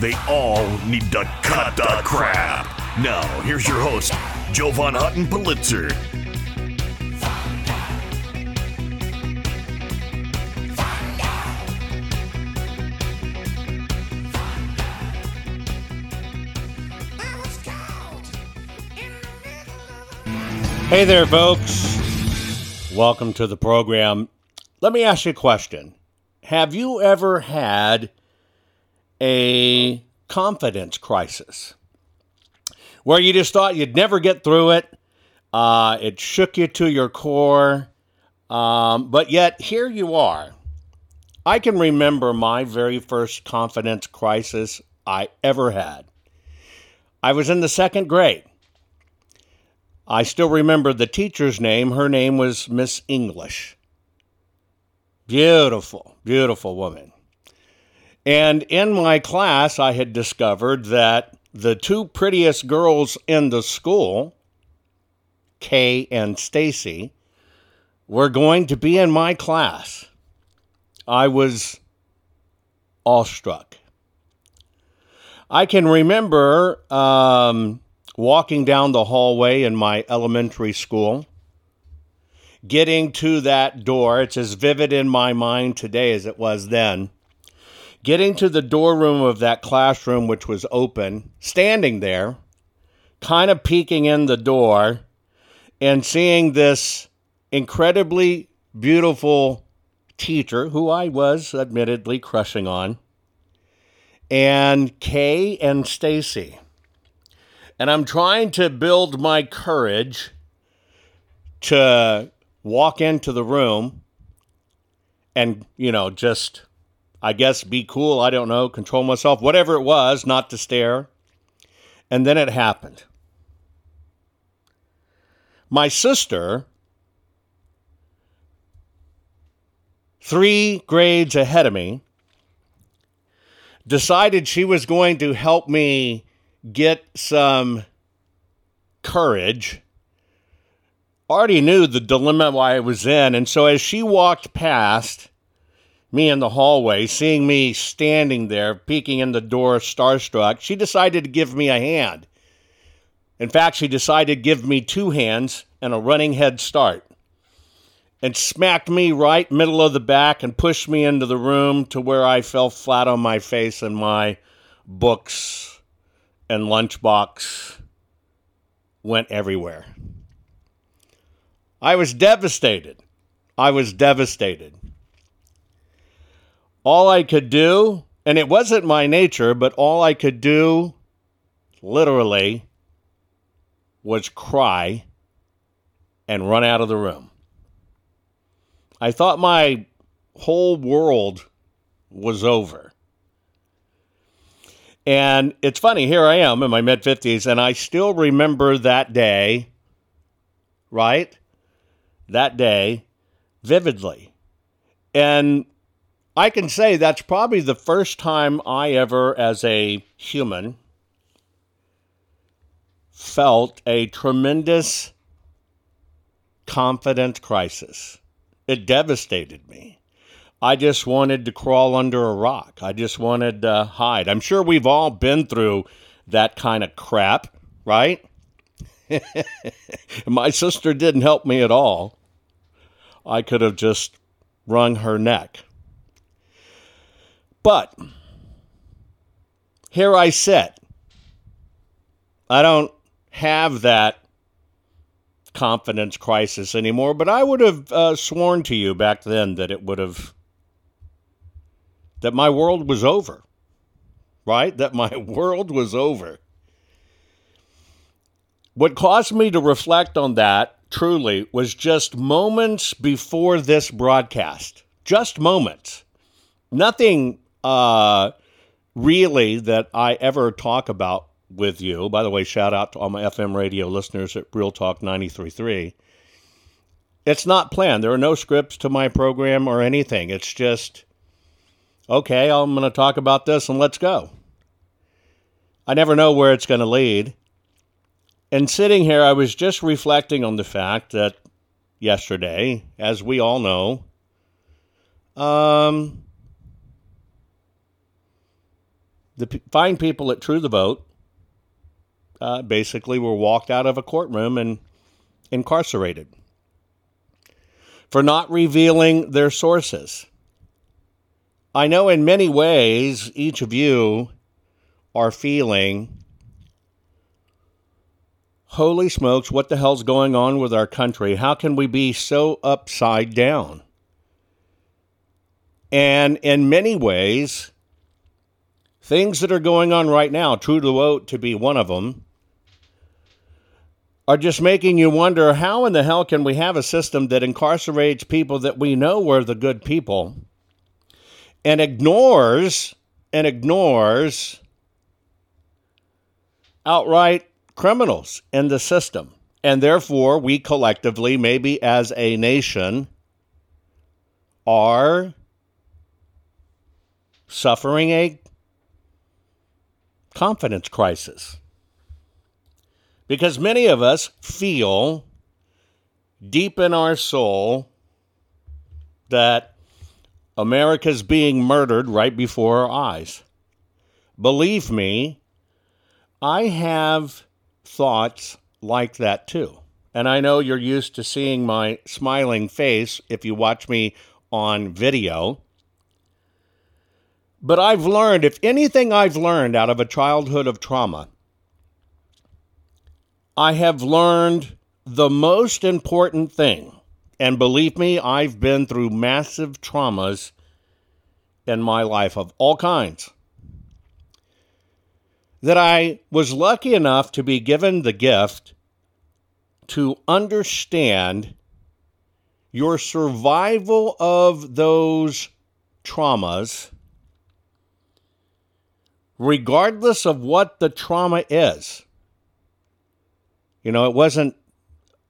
They all need to cut the crap. Now, here's your host, Jovan Hutton Pulitzer. Hey there, folks. Welcome to the program. Let me ask you a question. Have you ever had a confidence crisis where you just thought you'd never get through it? Uh, it shook you to your core, um, but yet here you are. I can remember my very first confidence crisis I ever had. I was in the second grade. I still remember the teacher's name. Her name was Miss English. Beautiful, beautiful woman. And in my class, I had discovered that the two prettiest girls in the school, Kay and Stacy, were going to be in my class. I was awestruck. I can remember um, walking down the hallway in my elementary school, getting to that door. It's as vivid in my mind today as it was then. Getting to the door room of that classroom, which was open, standing there, kind of peeking in the door, and seeing this incredibly beautiful teacher who I was admittedly crushing on, and Kay and Stacy. And I'm trying to build my courage to walk into the room and, you know, just, I guess, be cool. I don't know, control myself, whatever it was, not to stare. And then it happened. My sister, three grades ahead of me, decided she was going to help me get some courage. Already knew the dilemma why I was in, and so as she walked past me in the hallway, seeing me standing there, peeking in the door, starstruck, she decided to give me a hand. In fact, she decided to give me two hands and a running head start and smacked me right middle of the back and pushed me into the room to where I fell flat on my face and my books and lunchbox went everywhere. I was devastated. I was devastated. All I could do, and it wasn't my nature, but all I could do literally was cry and run out of the room. I thought my whole world was over. And it's funny, here I am in my mid 50s, and I still remember that day, right? That day vividly. And I can say that's probably the first time I ever, as a human, felt a tremendous confidence crisis. It devastated me. I just wanted to crawl under a rock. I just wanted to hide. I'm sure we've all been through that kind of crap, right? My sister didn't help me at all. I could have just wrung her neck. But here I sit. I don't have that confidence crisis anymore, but I would have uh, sworn to you back then that it would have, that my world was over, right? That my world was over. What caused me to reflect on that truly was just moments before this broadcast. Just moments. Nothing uh, really that I ever talk about with you. By the way, shout out to all my FM radio listeners at Real Talk 93.3. It's not planned. There are no scripts to my program or anything. It's just, okay, I'm going to talk about this and let's go. I never know where it's going to lead. And sitting here, I was just reflecting on the fact that yesterday, as we all know, um, the fine people at True the Vote uh, basically were walked out of a courtroom and incarcerated for not revealing their sources. I know in many ways each of you are feeling, holy smokes, what the hell's going on with our country? How can we be so upside down? And in many ways, things that are going on right now, True to to be one of them, are just making you wonder how in the hell can we have a system that incarcerates people that we know were the good people and ignores and ignores outright criminals in the system. And therefore, we collectively, maybe as a nation, are suffering a confidence crisis. Because many of us feel deep in our soul that America's being murdered right before our eyes. Believe me, I have thoughts like that too. And I know you're used to seeing my smiling face if you watch me on video. But I've learned, if anything I've learned out of a childhood of trauma, I have learned the most important thing. And believe me, I've been through massive traumas in my life of all kinds. That I was lucky enough to be given the gift to understand your survival of those traumas regardless of what the trauma is. You know, it wasn't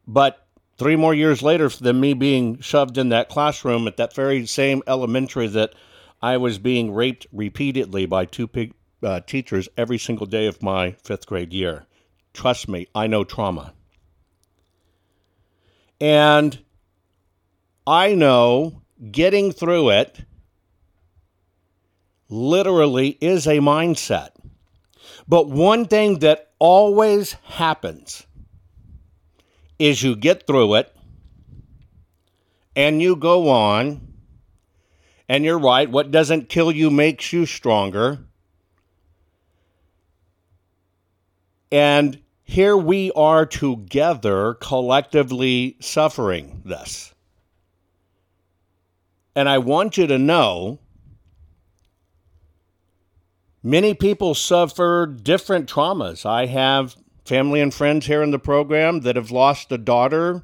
but three more years later than me being shoved in that classroom at that very same elementary that I was being raped repeatedly by two pig, uh, teachers every single day of my fifth grade year. Trust me, I know trauma. And I know getting through it literally is a mindset. But one thing that always happens is you get through it and you go on. And you're right, what doesn't kill you makes you stronger. And here we are together collectively suffering this. And I want you to know Many people suffer different traumas. I have family and friends here in the program that have lost a daughter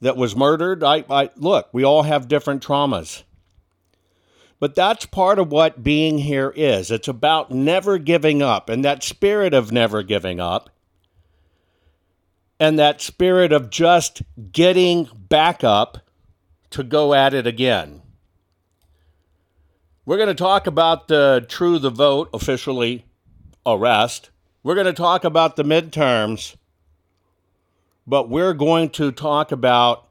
that was murdered. I, I look, we all have different traumas. But that's part of what being here is. It's about never giving up and that spirit of never giving up and that spirit of just getting back up to go at it again. We're going to talk about the True the Vote officially arrest. We're going to talk about the midterms, but we're going to talk about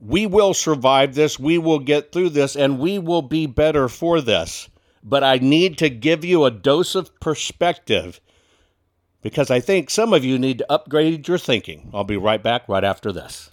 we will survive this, we will get through this, and we will be better for this. But I need to give you a dose of perspective because I think some of you need to upgrade your thinking. I'll be right back right after this.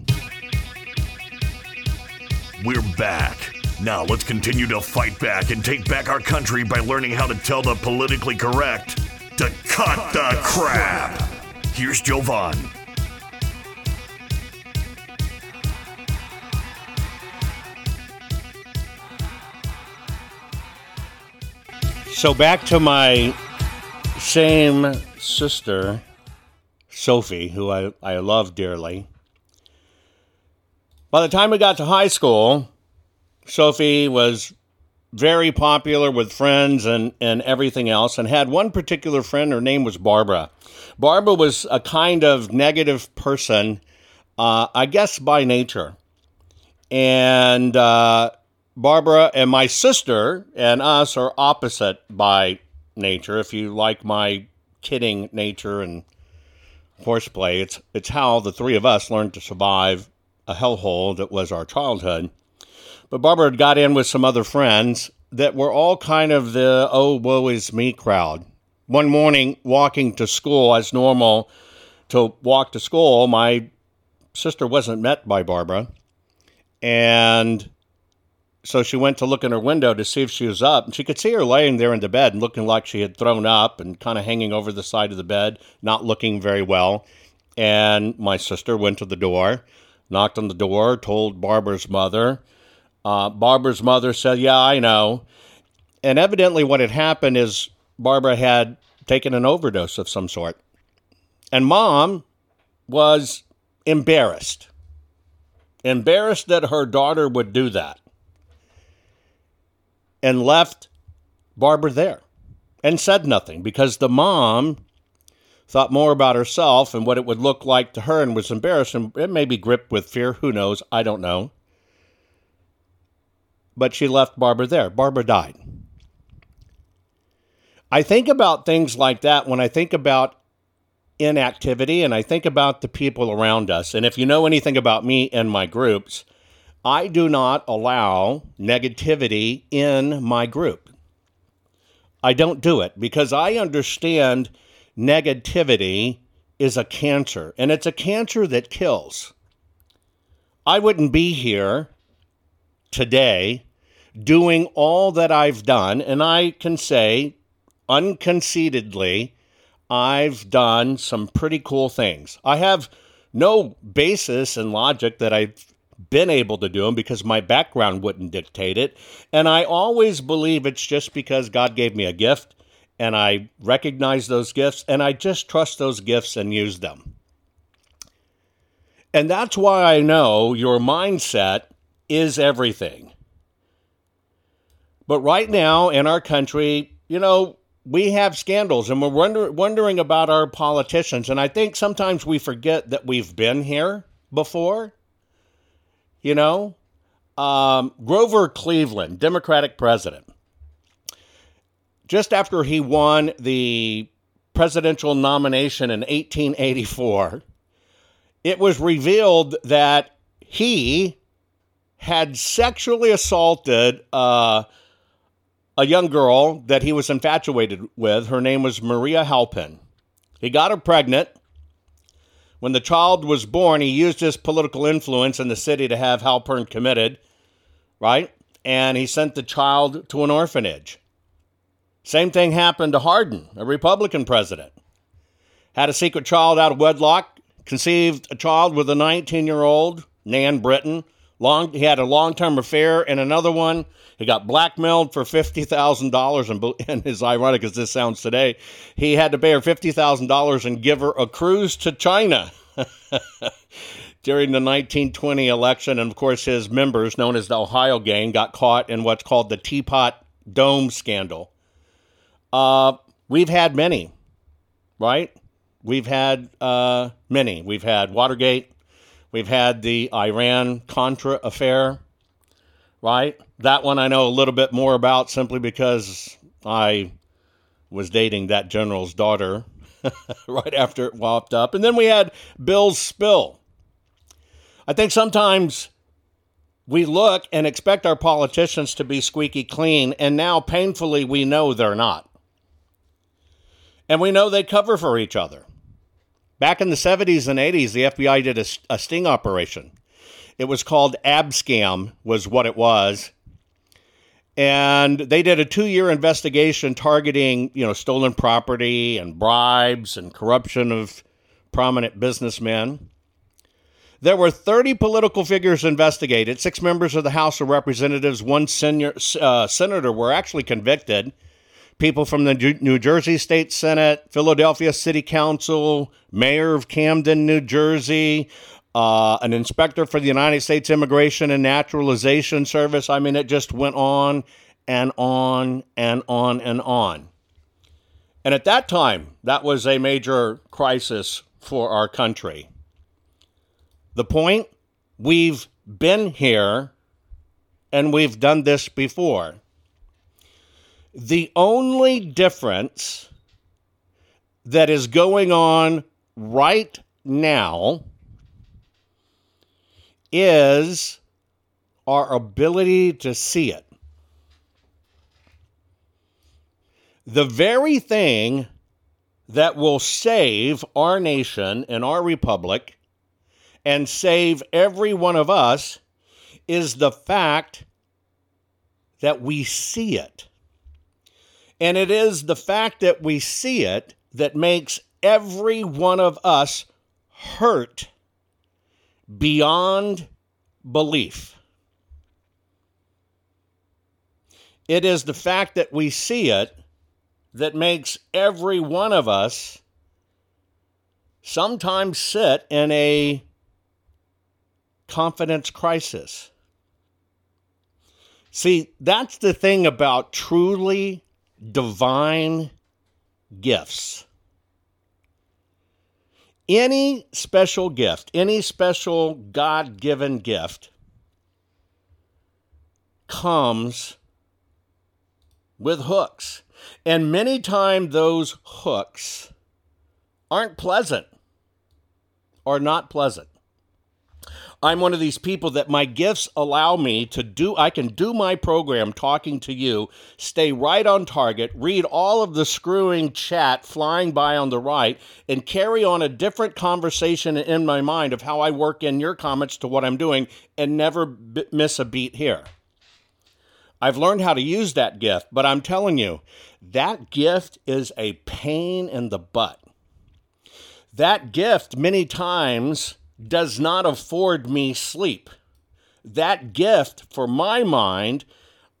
We're back. Now let's continue to fight back and take back our country by learning how to tell the politically correct to cut, cut the, the crap. crap. Here's Jovan. So back to my same sister, Sophie, who I, I love dearly. By the time we got to high school, Sophie was very popular with friends and, and everything else, and had one particular friend. Her name was Barbara. Barbara was a kind of negative person, uh, I guess by nature. And uh, Barbara and my sister and us are opposite by nature. If you like my kidding nature and horseplay, it's it's how the three of us learned to survive a hellhole that was our childhood. But Barbara had got in with some other friends that were all kind of the oh woe is me crowd. One morning, walking to school as normal to walk to school, my sister wasn't met by Barbara, and so she went to look in her window to see if she was up, and she could see her laying there in the bed, and looking like she had thrown up and kind of hanging over the side of the bed, not looking very well. And my sister went to the door, knocked on the door, told Barbara's mother. Uh, Barbara's mother said, Yeah, I know. And evidently, what had happened is Barbara had taken an overdose of some sort. And mom was embarrassed. Embarrassed that her daughter would do that and left Barbara there and said nothing because the mom thought more about herself and what it would look like to her and was embarrassed and it may gripped with fear. Who knows? I don't know. But she left Barbara there. Barbara died. I think about things like that when I think about inactivity and I think about the people around us. And if you know anything about me and my groups, I do not allow negativity in my group. I don't do it because I understand negativity is a cancer and it's a cancer that kills. I wouldn't be here today doing all that I've done, and I can say unconceitedly, I've done some pretty cool things. I have no basis in logic that I've been able to do them because my background wouldn't dictate it. And I always believe it's just because God gave me a gift and I recognize those gifts and I just trust those gifts and use them. And that's why I know your mindset is everything. But right now in our country, you know, we have scandals and we're wonder, wondering about our politicians. And I think sometimes we forget that we've been here before. You know, um, Grover Cleveland, Democratic president, just after he won the presidential nomination in 1884, it was revealed that he had sexually assaulted uh, a young girl that he was infatuated with. Her name was Maria Halpin. He got her pregnant. When the child was born, he used his political influence in the city to have Halpin committed, right? And he sent the child to an orphanage. Same thing happened to Harding, a Republican president. Had a secret child out of wedlock, conceived a child with a 19 year old, Nan Britton. Long, he had a long term affair and another one he got blackmailed for $50,000. And, and as ironic as this sounds today, he had to pay her $50,000 and give her a cruise to China. During the 1920 election, and of course, his members, known as the Ohio Gang, got caught in what's called the Teapot Dome scandal. Uh, we've had many, right? We've had uh, many. We've had Watergate. We've had the Iran Contra affair right? That one I know a little bit more about simply because I was dating that general's daughter right after it whopped up. And then we had Bill's spill. I think sometimes we look and expect our politicians to be squeaky clean, and now painfully we know they're not. And we know they cover for each other. Back in the 70s and 80s, the FBI did a, a sting operation it was called Abscam, was what it was. And they did a two year investigation targeting, you know, stolen property and bribes and corruption of prominent businessmen. There were 30 political figures investigated. Six members of the House of Representatives, one senior, uh, senator were actually convicted. People from the New Jersey State Senate, Philadelphia City Council, Mayor of Camden, New Jersey, uh, an inspector for the United States Immigration and Naturalization Service. I mean, it just went on and on and on and on. And at that time, that was a major crisis for our country. The point we've been here and we've done this before. The only difference that is going on right now is our ability to see it. The very thing that will save our nation and our republic and save every one of us is the fact that we see it. And it is the fact that we see it that makes every one of us hurt beyond belief. It is the fact that we see it that makes every one of us sometimes sit in a confidence crisis. See, that's the thing about truly divine gifts. Any special gift, any special God given gift comes with hooks. And many times those hooks aren't pleasant or not pleasant. I'm one of these people that my gifts allow me to do, I can do my program talking to you, stay right on target, read all of the screwing chat flying by on the right, and carry on a different conversation in my mind of how I work in your comments to what I'm doing and never b- miss a beat here. I've learned how to use that gift, but I'm telling you, that gift is a pain in the butt. That gift, many times, does not afford me sleep. That gift, for my mind,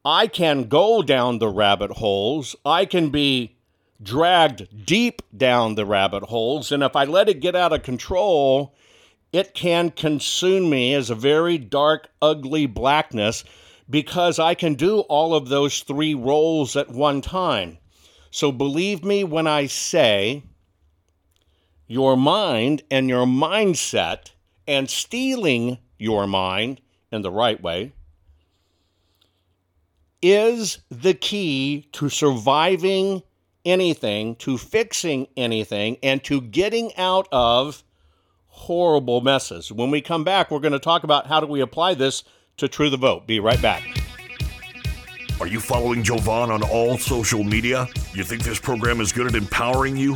I can go down the rabbit holes. I can be dragged deep down the rabbit holes. And if I let it get out of control, it can consume me as a very dark, ugly blackness because I can do all of those three roles at one time. So believe me when I say your mind and your mindset and stealing your mind in the right way is the key to surviving anything, to fixing anything, and to getting out of horrible messes. When we come back, we're going to talk about how do we apply this to True the Vote. Be right back. Are you following Jovan on all social media? You think this program is good at empowering you?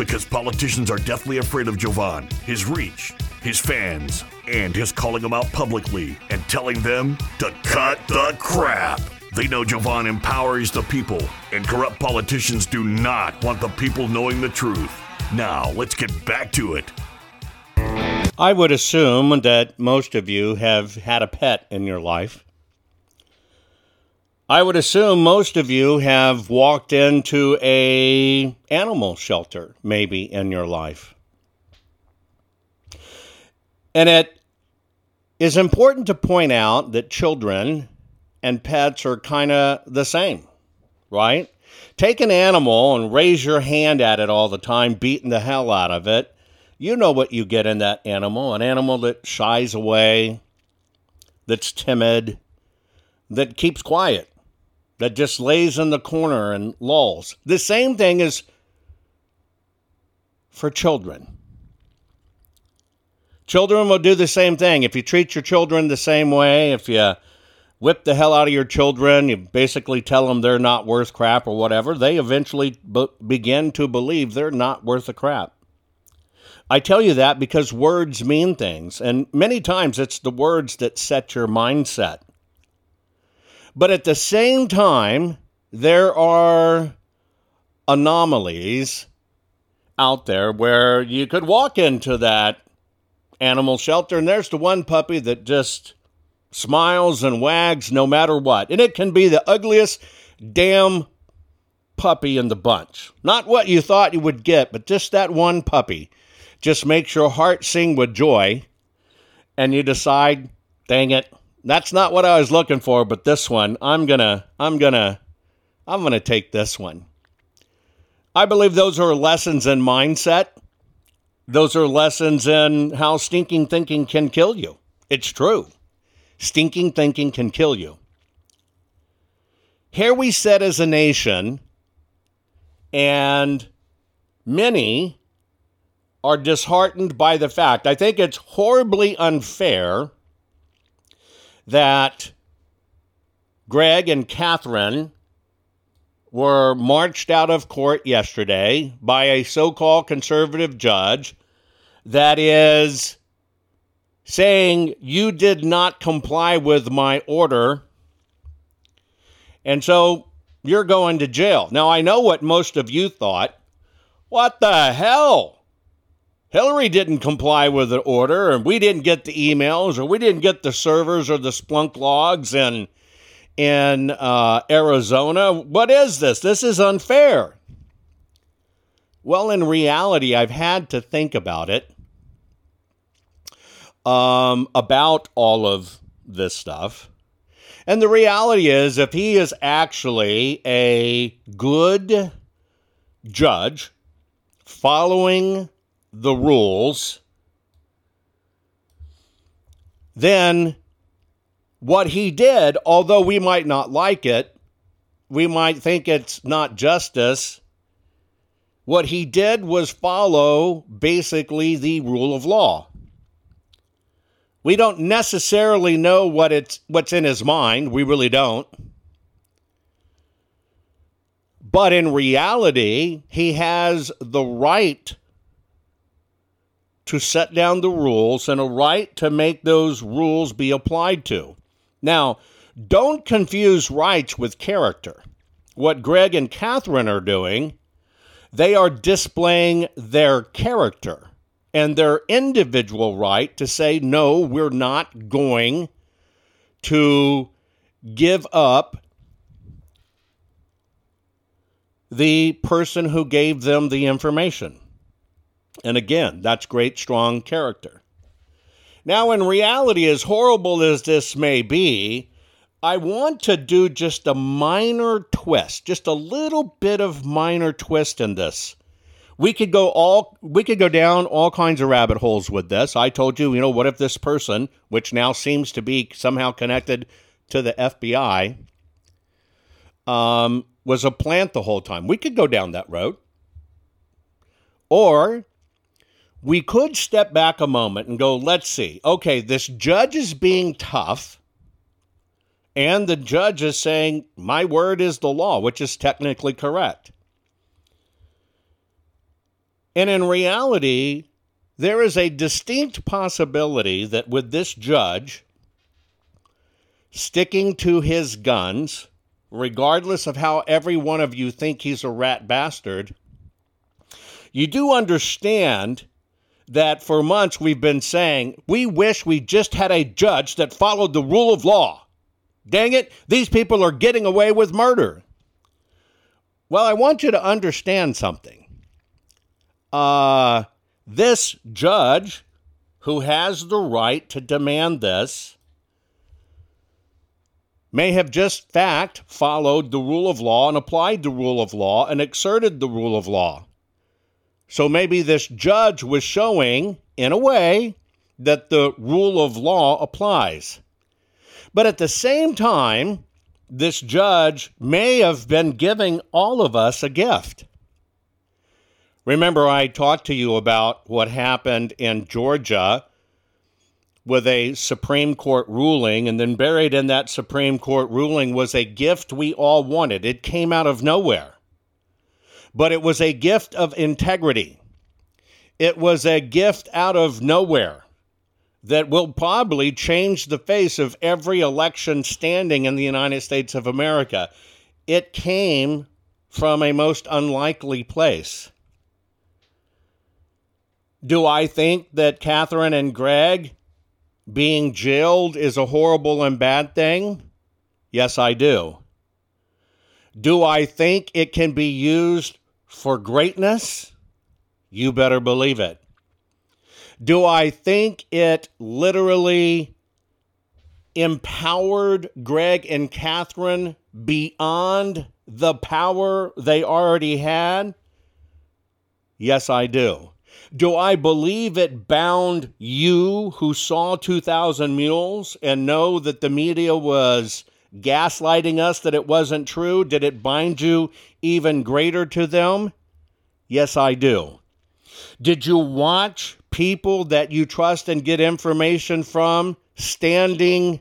Because politicians are deathly afraid of Jovan, his reach, his fans, and his calling them out publicly and telling them to cut the crap. They know Jovan empowers the people, and corrupt politicians do not want the people knowing the truth. Now, let's get back to it. I would assume that most of you have had a pet in your life. I would assume most of you have walked into a animal shelter maybe in your life. And it is important to point out that children and pets are kind of the same, right? Take an animal and raise your hand at it all the time, beating the hell out of it. You know what you get in that animal an animal that shies away, that's timid, that keeps quiet, that just lays in the corner and lolls. The same thing is for children. Children will do the same thing. If you treat your children the same way, if you whip the hell out of your children, you basically tell them they're not worth crap or whatever, they eventually b- begin to believe they're not worth a crap. I tell you that because words mean things, and many times it's the words that set your mindset. But at the same time, there are anomalies out there where you could walk into that animal shelter, and there's the one puppy that just smiles and wags no matter what. And it can be the ugliest damn puppy in the bunch. Not what you thought you would get, but just that one puppy just makes your heart sing with joy. And you decide, dang it, that's not what I was looking for, but this one, I'm gonna, I'm gonna, I'm gonna take this one. I believe those are lessons in mindset those are lessons in how stinking thinking can kill you. It's true. Stinking thinking can kill you. Here we sit as a nation, and many are disheartened by the fact. I think it's horribly unfair that Greg and Catherine were marched out of court yesterday by a so called conservative judge that is saying you did not comply with my order. And so you're going to jail. Now, I know what most of you thought. What the hell? Hillary didn't comply with the order, and we didn't get the emails, or we didn't get the servers or the Splunk logs in, in uh, Arizona. What is this? This is unfair. Well, in reality, I've had to think about it um, about all of this stuff. And the reality is, if he is actually a good judge following the rules, then what he did, although we might not like it, we might think it's not justice. What he did was follow basically the rule of law. We don't necessarily know what it's what's in his mind. We really don't. But in reality, he has the right to set down the rules and a right to make those rules be applied to. Now, don't confuse rights with character. What Greg and Catherine are doing, they are displaying their character and their individual right to say, no, we're not going to give up the person who gave them the information. And again, that's great, strong character. Now, in reality, as horrible as this may be, I want to do just a minor twist, just a little bit of minor twist in this. We could go all we could go down all kinds of rabbit holes with this. I told you, you know, what if this person, which now seems to be somehow connected to the FBI, um, was a plant the whole time? We could go down that road. Or we could step back a moment and go, let's see. Okay, this judge is being tough, and the judge is saying, my word is the law, which is technically correct. And in reality, there is a distinct possibility that with this judge sticking to his guns, regardless of how every one of you think he's a rat bastard, you do understand that for months we've been saying we wish we just had a judge that followed the rule of law. Dang it, these people are getting away with murder. Well, I want you to understand something. Uh, this judge who has the right to demand this may have just fact followed the rule of law and applied the rule of law and exerted the rule of law. So maybe this judge was showing, in a way, that the rule of law applies. But at the same time, this judge may have been giving all of us a gift. Remember, I talked to you about what happened in Georgia with a Supreme Court ruling, and then buried in that Supreme Court ruling was a gift we all wanted. It came out of nowhere but it was a gift of integrity. It was a gift out of nowhere that will probably change the face of every election standing in the United States of America. It came from a most unlikely place. Do I think that Catherine and Greg being jailed is a horrible and bad thing? Yes, I do. Do I think it can be used for greatness? You better believe it. Do I think it literally empowered Greg and Catherine beyond the power they already had? Yes, I do. Do I believe it bound you who saw 2,000 Mules and know that the media was gaslighting us that it wasn't true? Did it bind you even greater to them? Yes, I do. Did you watch people that you trust and get information from standing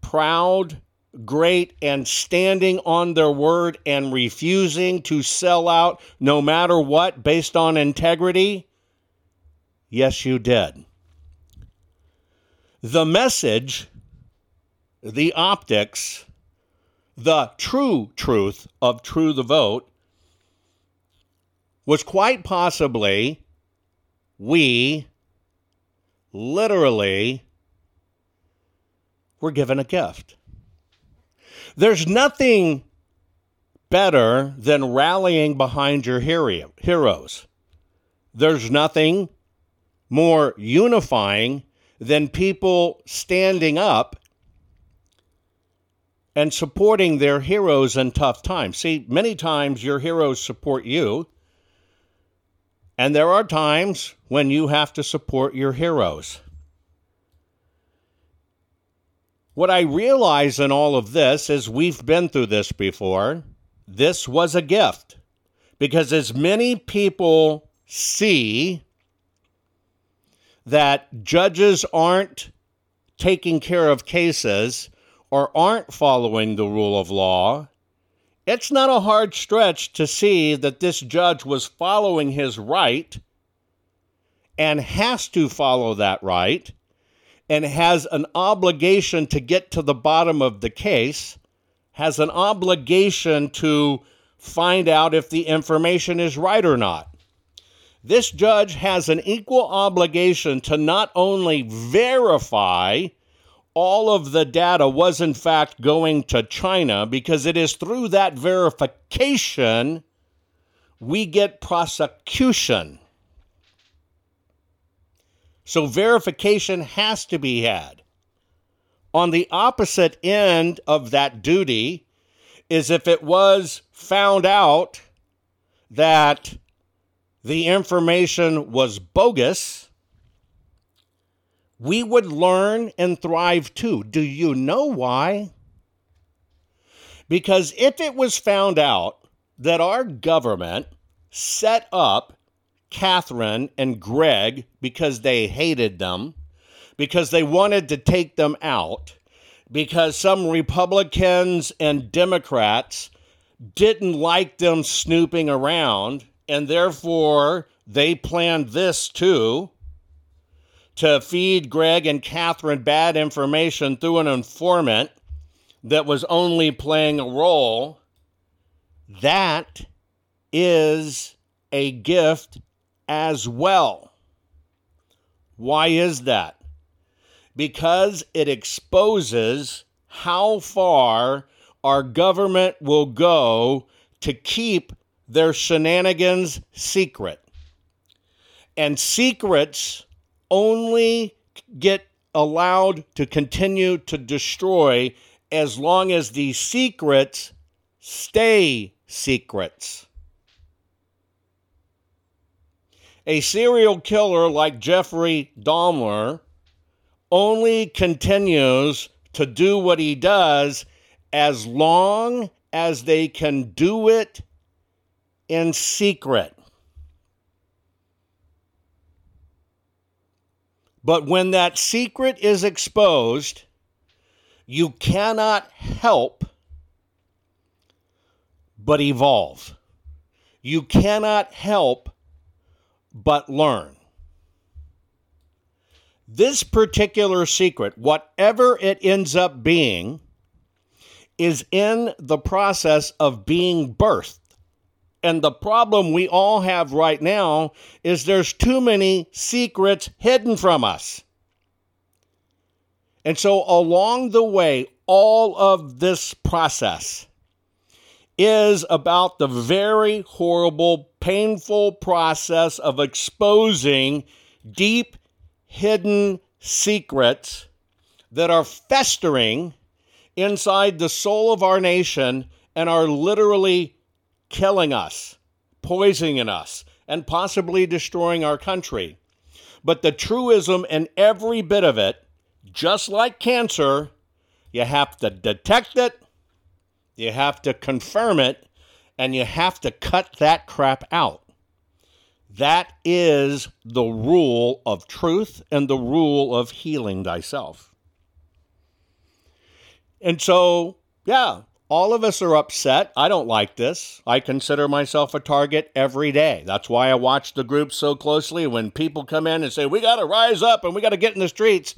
proud, great, and standing on their word and refusing to sell out no matter what based on integrity? Yes, you did. The message the optics, the true truth of True the Vote was quite possibly we literally were given a gift. There's nothing better than rallying behind your heroes. There's nothing more unifying than people standing up and supporting their heroes in tough times. See, many times your heroes support you, and there are times when you have to support your heroes. What I realize in all of this is we've been through this before. This was a gift because as many people see that judges aren't taking care of cases, or aren't following the rule of law, it's not a hard stretch to see that this judge was following his right and has to follow that right and has an obligation to get to the bottom of the case, has an obligation to find out if the information is right or not. This judge has an equal obligation to not only verify all of the data was in fact going to China because it is through that verification we get prosecution. So verification has to be had. On the opposite end of that duty is if it was found out that the information was bogus we would learn and thrive too. Do you know why? Because if it was found out that our government set up Catherine and Greg because they hated them, because they wanted to take them out, because some Republicans and Democrats didn't like them snooping around, and therefore they planned this too to feed Greg and Catherine bad information through an informant that was only playing a role, that is a gift as well. Why is that? Because it exposes how far our government will go to keep their shenanigans secret. And secrets only get allowed to continue to destroy as long as the secrets stay secrets. A serial killer like Jeffrey Dahmer only continues to do what he does as long as they can do it in secret. But when that secret is exposed, you cannot help but evolve. You cannot help but learn. This particular secret, whatever it ends up being, is in the process of being birthed. And the problem we all have right now is there's too many secrets hidden from us. And so, along the way, all of this process is about the very horrible, painful process of exposing deep, hidden secrets that are festering inside the soul of our nation and are literally killing us, poisoning us, and possibly destroying our country. But the truism in every bit of it, just like cancer, you have to detect it, you have to confirm it, and you have to cut that crap out. That is the rule of truth and the rule of healing thyself. And so, yeah, all of us are upset. I don't like this. I consider myself a target every day. That's why I watch the group so closely. When people come in and say, we got to rise up and we got to get in the streets,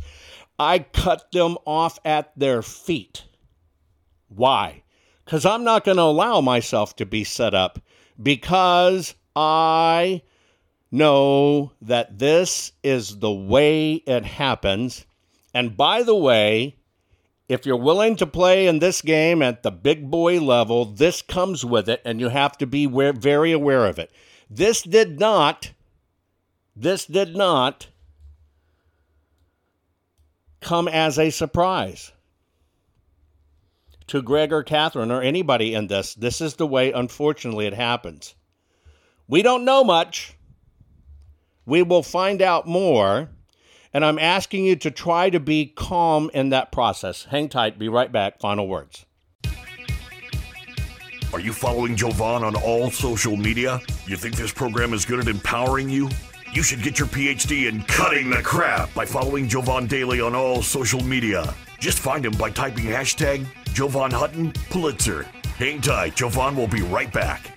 I cut them off at their feet. Why? Because I'm not going to allow myself to be set up because I know that this is the way it happens. And by the way, if you're willing to play in this game at the big boy level, this comes with it, and you have to be very aware of it. This did not, this did not come as a surprise to Greg or Catherine or anybody in this. This is the way, unfortunately, it happens. We don't know much. We will find out more and I'm asking you to try to be calm in that process. Hang tight, be right back. Final words. Are you following Jovan on all social media? You think this program is good at empowering you? You should get your PhD in cutting the crap by following Jovan Daily on all social media. Just find him by typing hashtag Jovan Hutton Pulitzer Hang tight, Jovan will be right back.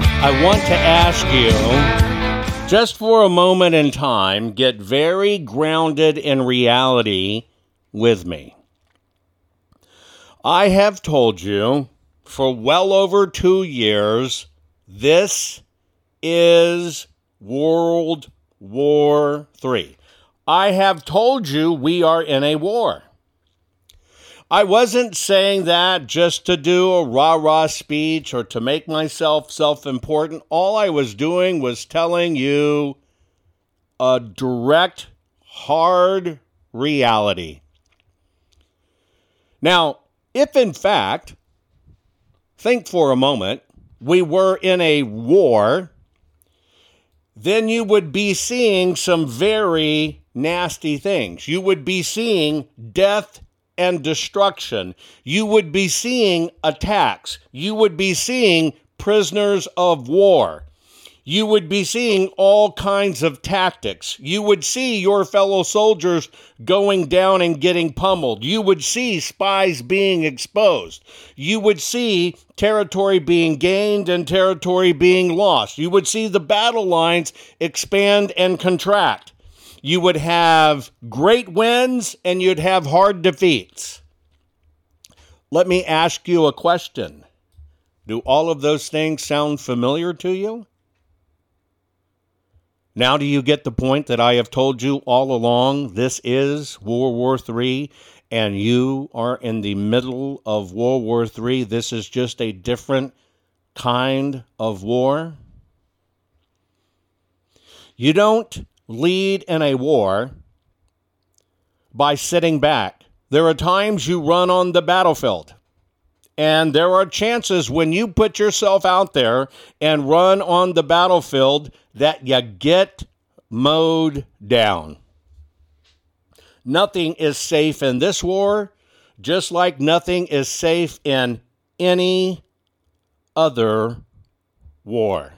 I want to ask you, just for a moment in time, get very grounded in reality with me. I have told you for well over two years this is World War III. I have told you we are in a war. I wasn't saying that just to do a rah rah speech or to make myself self important. All I was doing was telling you a direct, hard reality. Now, if in fact, think for a moment, we were in a war, then you would be seeing some very nasty things. You would be seeing death and destruction. You would be seeing attacks. You would be seeing prisoners of war. you would be seeing all kinds of tactics. You would see your fellow soldiers going down and getting pummeled. You would see spies being exposed. You would see territory being gained and territory being lost. You would see the battle lines expand and contract. You would have great wins and you'd have hard defeats. Let me ask you a question. Do all of those things sound familiar to you? Now, do you get the point that I have told you all along? This is World War III, and you are in the middle of World War III. This is just a different kind of war. You don't lead in a war by sitting back. There are times you run on the battlefield. And there are chances when you put yourself out there and run on the battlefield that you get mowed down. Nothing is safe in this war, just like nothing is safe in any other war.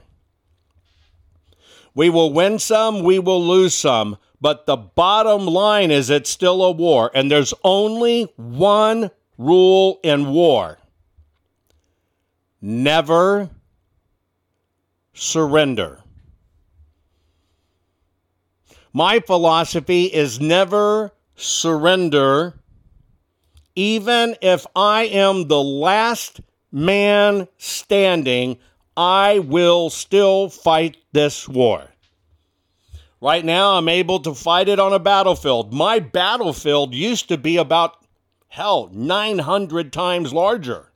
We will win some, we will lose some, but the bottom line is it's still a war, and there's only one rule in war never surrender. My philosophy is never surrender, even if I am the last man standing, I will still fight this war. Right now, I'm able to fight it on a battlefield. My battlefield used to be about, hell, 900 times larger.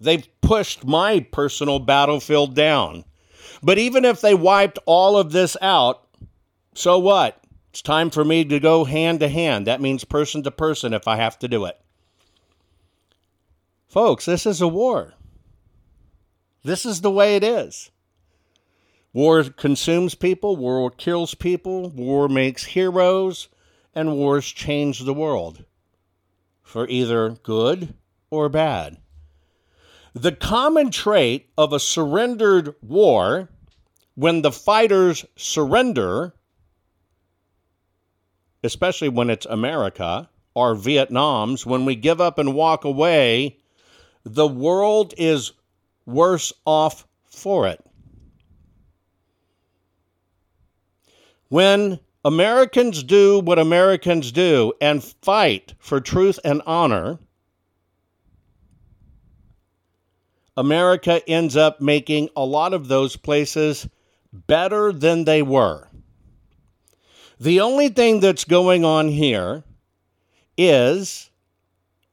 They've pushed my personal battlefield down. But even if they wiped all of this out, so what? It's time for me to go hand to hand. That means person to person if I have to do it. Folks, this is a war. This is the way it is. War consumes people, war kills people, war makes heroes, and wars change the world for either good or bad. The common trait of a surrendered war, when the fighters surrender, especially when it's America or Vietnam's, when we give up and walk away, the world is worse off for it. When Americans do what Americans do and fight for truth and honor, America ends up making a lot of those places better than they were. The only thing that's going on here is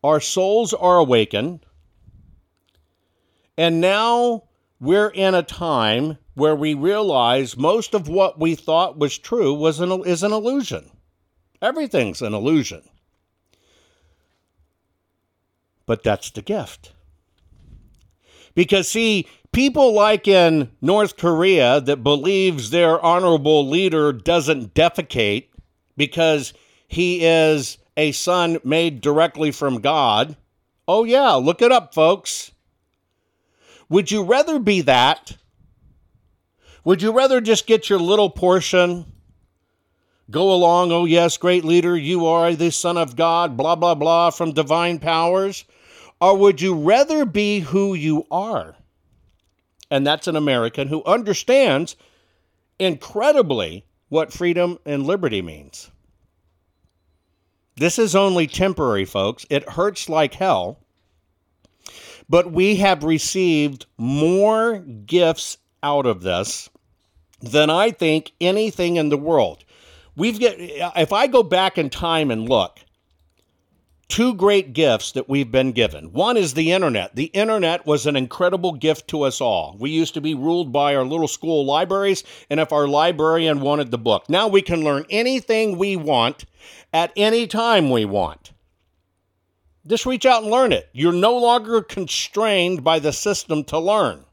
our souls are awakened, and now we're in a time where we realize most of what we thought was true was an, is an illusion. Everything's an illusion. But that's the gift. Because, see, people like in North Korea that believes their honorable leader doesn't defecate because he is a son made directly from God. Oh, yeah, look it up, folks. Would you rather be that? Would you rather just get your little portion? Go along, oh, yes, great leader, you are the Son of God, blah, blah, blah, from divine powers? Or would you rather be who you are? And that's an American who understands incredibly what freedom and liberty means. This is only temporary, folks. It hurts like hell. But we have received more gifts out of this than I think anything in the world. We've get if I go back in time and look, two great gifts that we've been given. One is the internet. The internet was an incredible gift to us all. We used to be ruled by our little school libraries, and if our librarian wanted the book, now we can learn anything we want at any time we want. Just reach out and learn it. You're no longer constrained by the system to learn.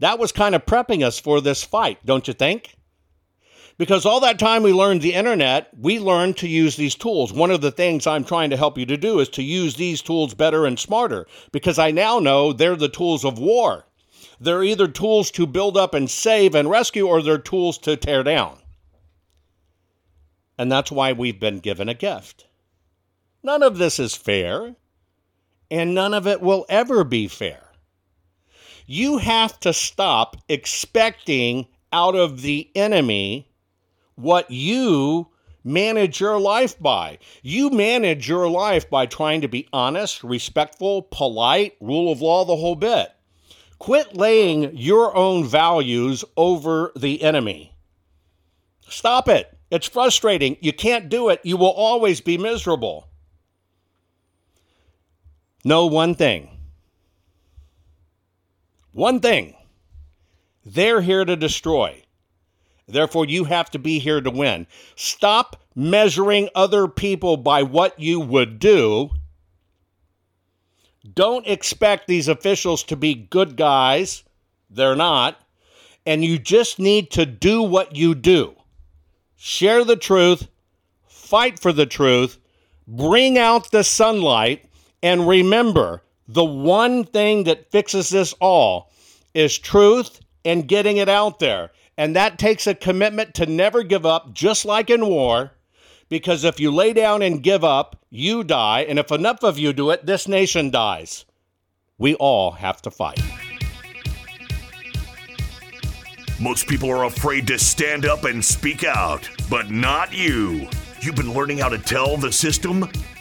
That was kind of prepping us for this fight, don't you think? Because all that time we learned the internet, we learned to use these tools. One of the things I'm trying to help you to do is to use these tools better and smarter because I now know they're the tools of war. They're either tools to build up and save and rescue, or they're tools to tear down. And that's why we've been given a gift. None of this is fair, and none of it will ever be fair. You have to stop expecting out of the enemy what you manage your life by. You manage your life by trying to be honest, respectful, polite, rule of law, the whole bit. Quit laying your own values over the enemy. Stop it. It's frustrating. You can't do it. You will always be miserable. Know one thing. One thing. They're here to destroy. Therefore, you have to be here to win. Stop measuring other people by what you would do. Don't expect these officials to be good guys. They're not. And you just need to do what you do share the truth, fight for the truth, bring out the sunlight, and remember the one thing that fixes this all is truth and getting it out there. And that takes a commitment to never give up, just like in war, because if you lay down and give up, you die. And if enough of you do it, this nation dies. We all have to fight. Most people are afraid to stand up and speak out, but not you. You've been learning how to tell the system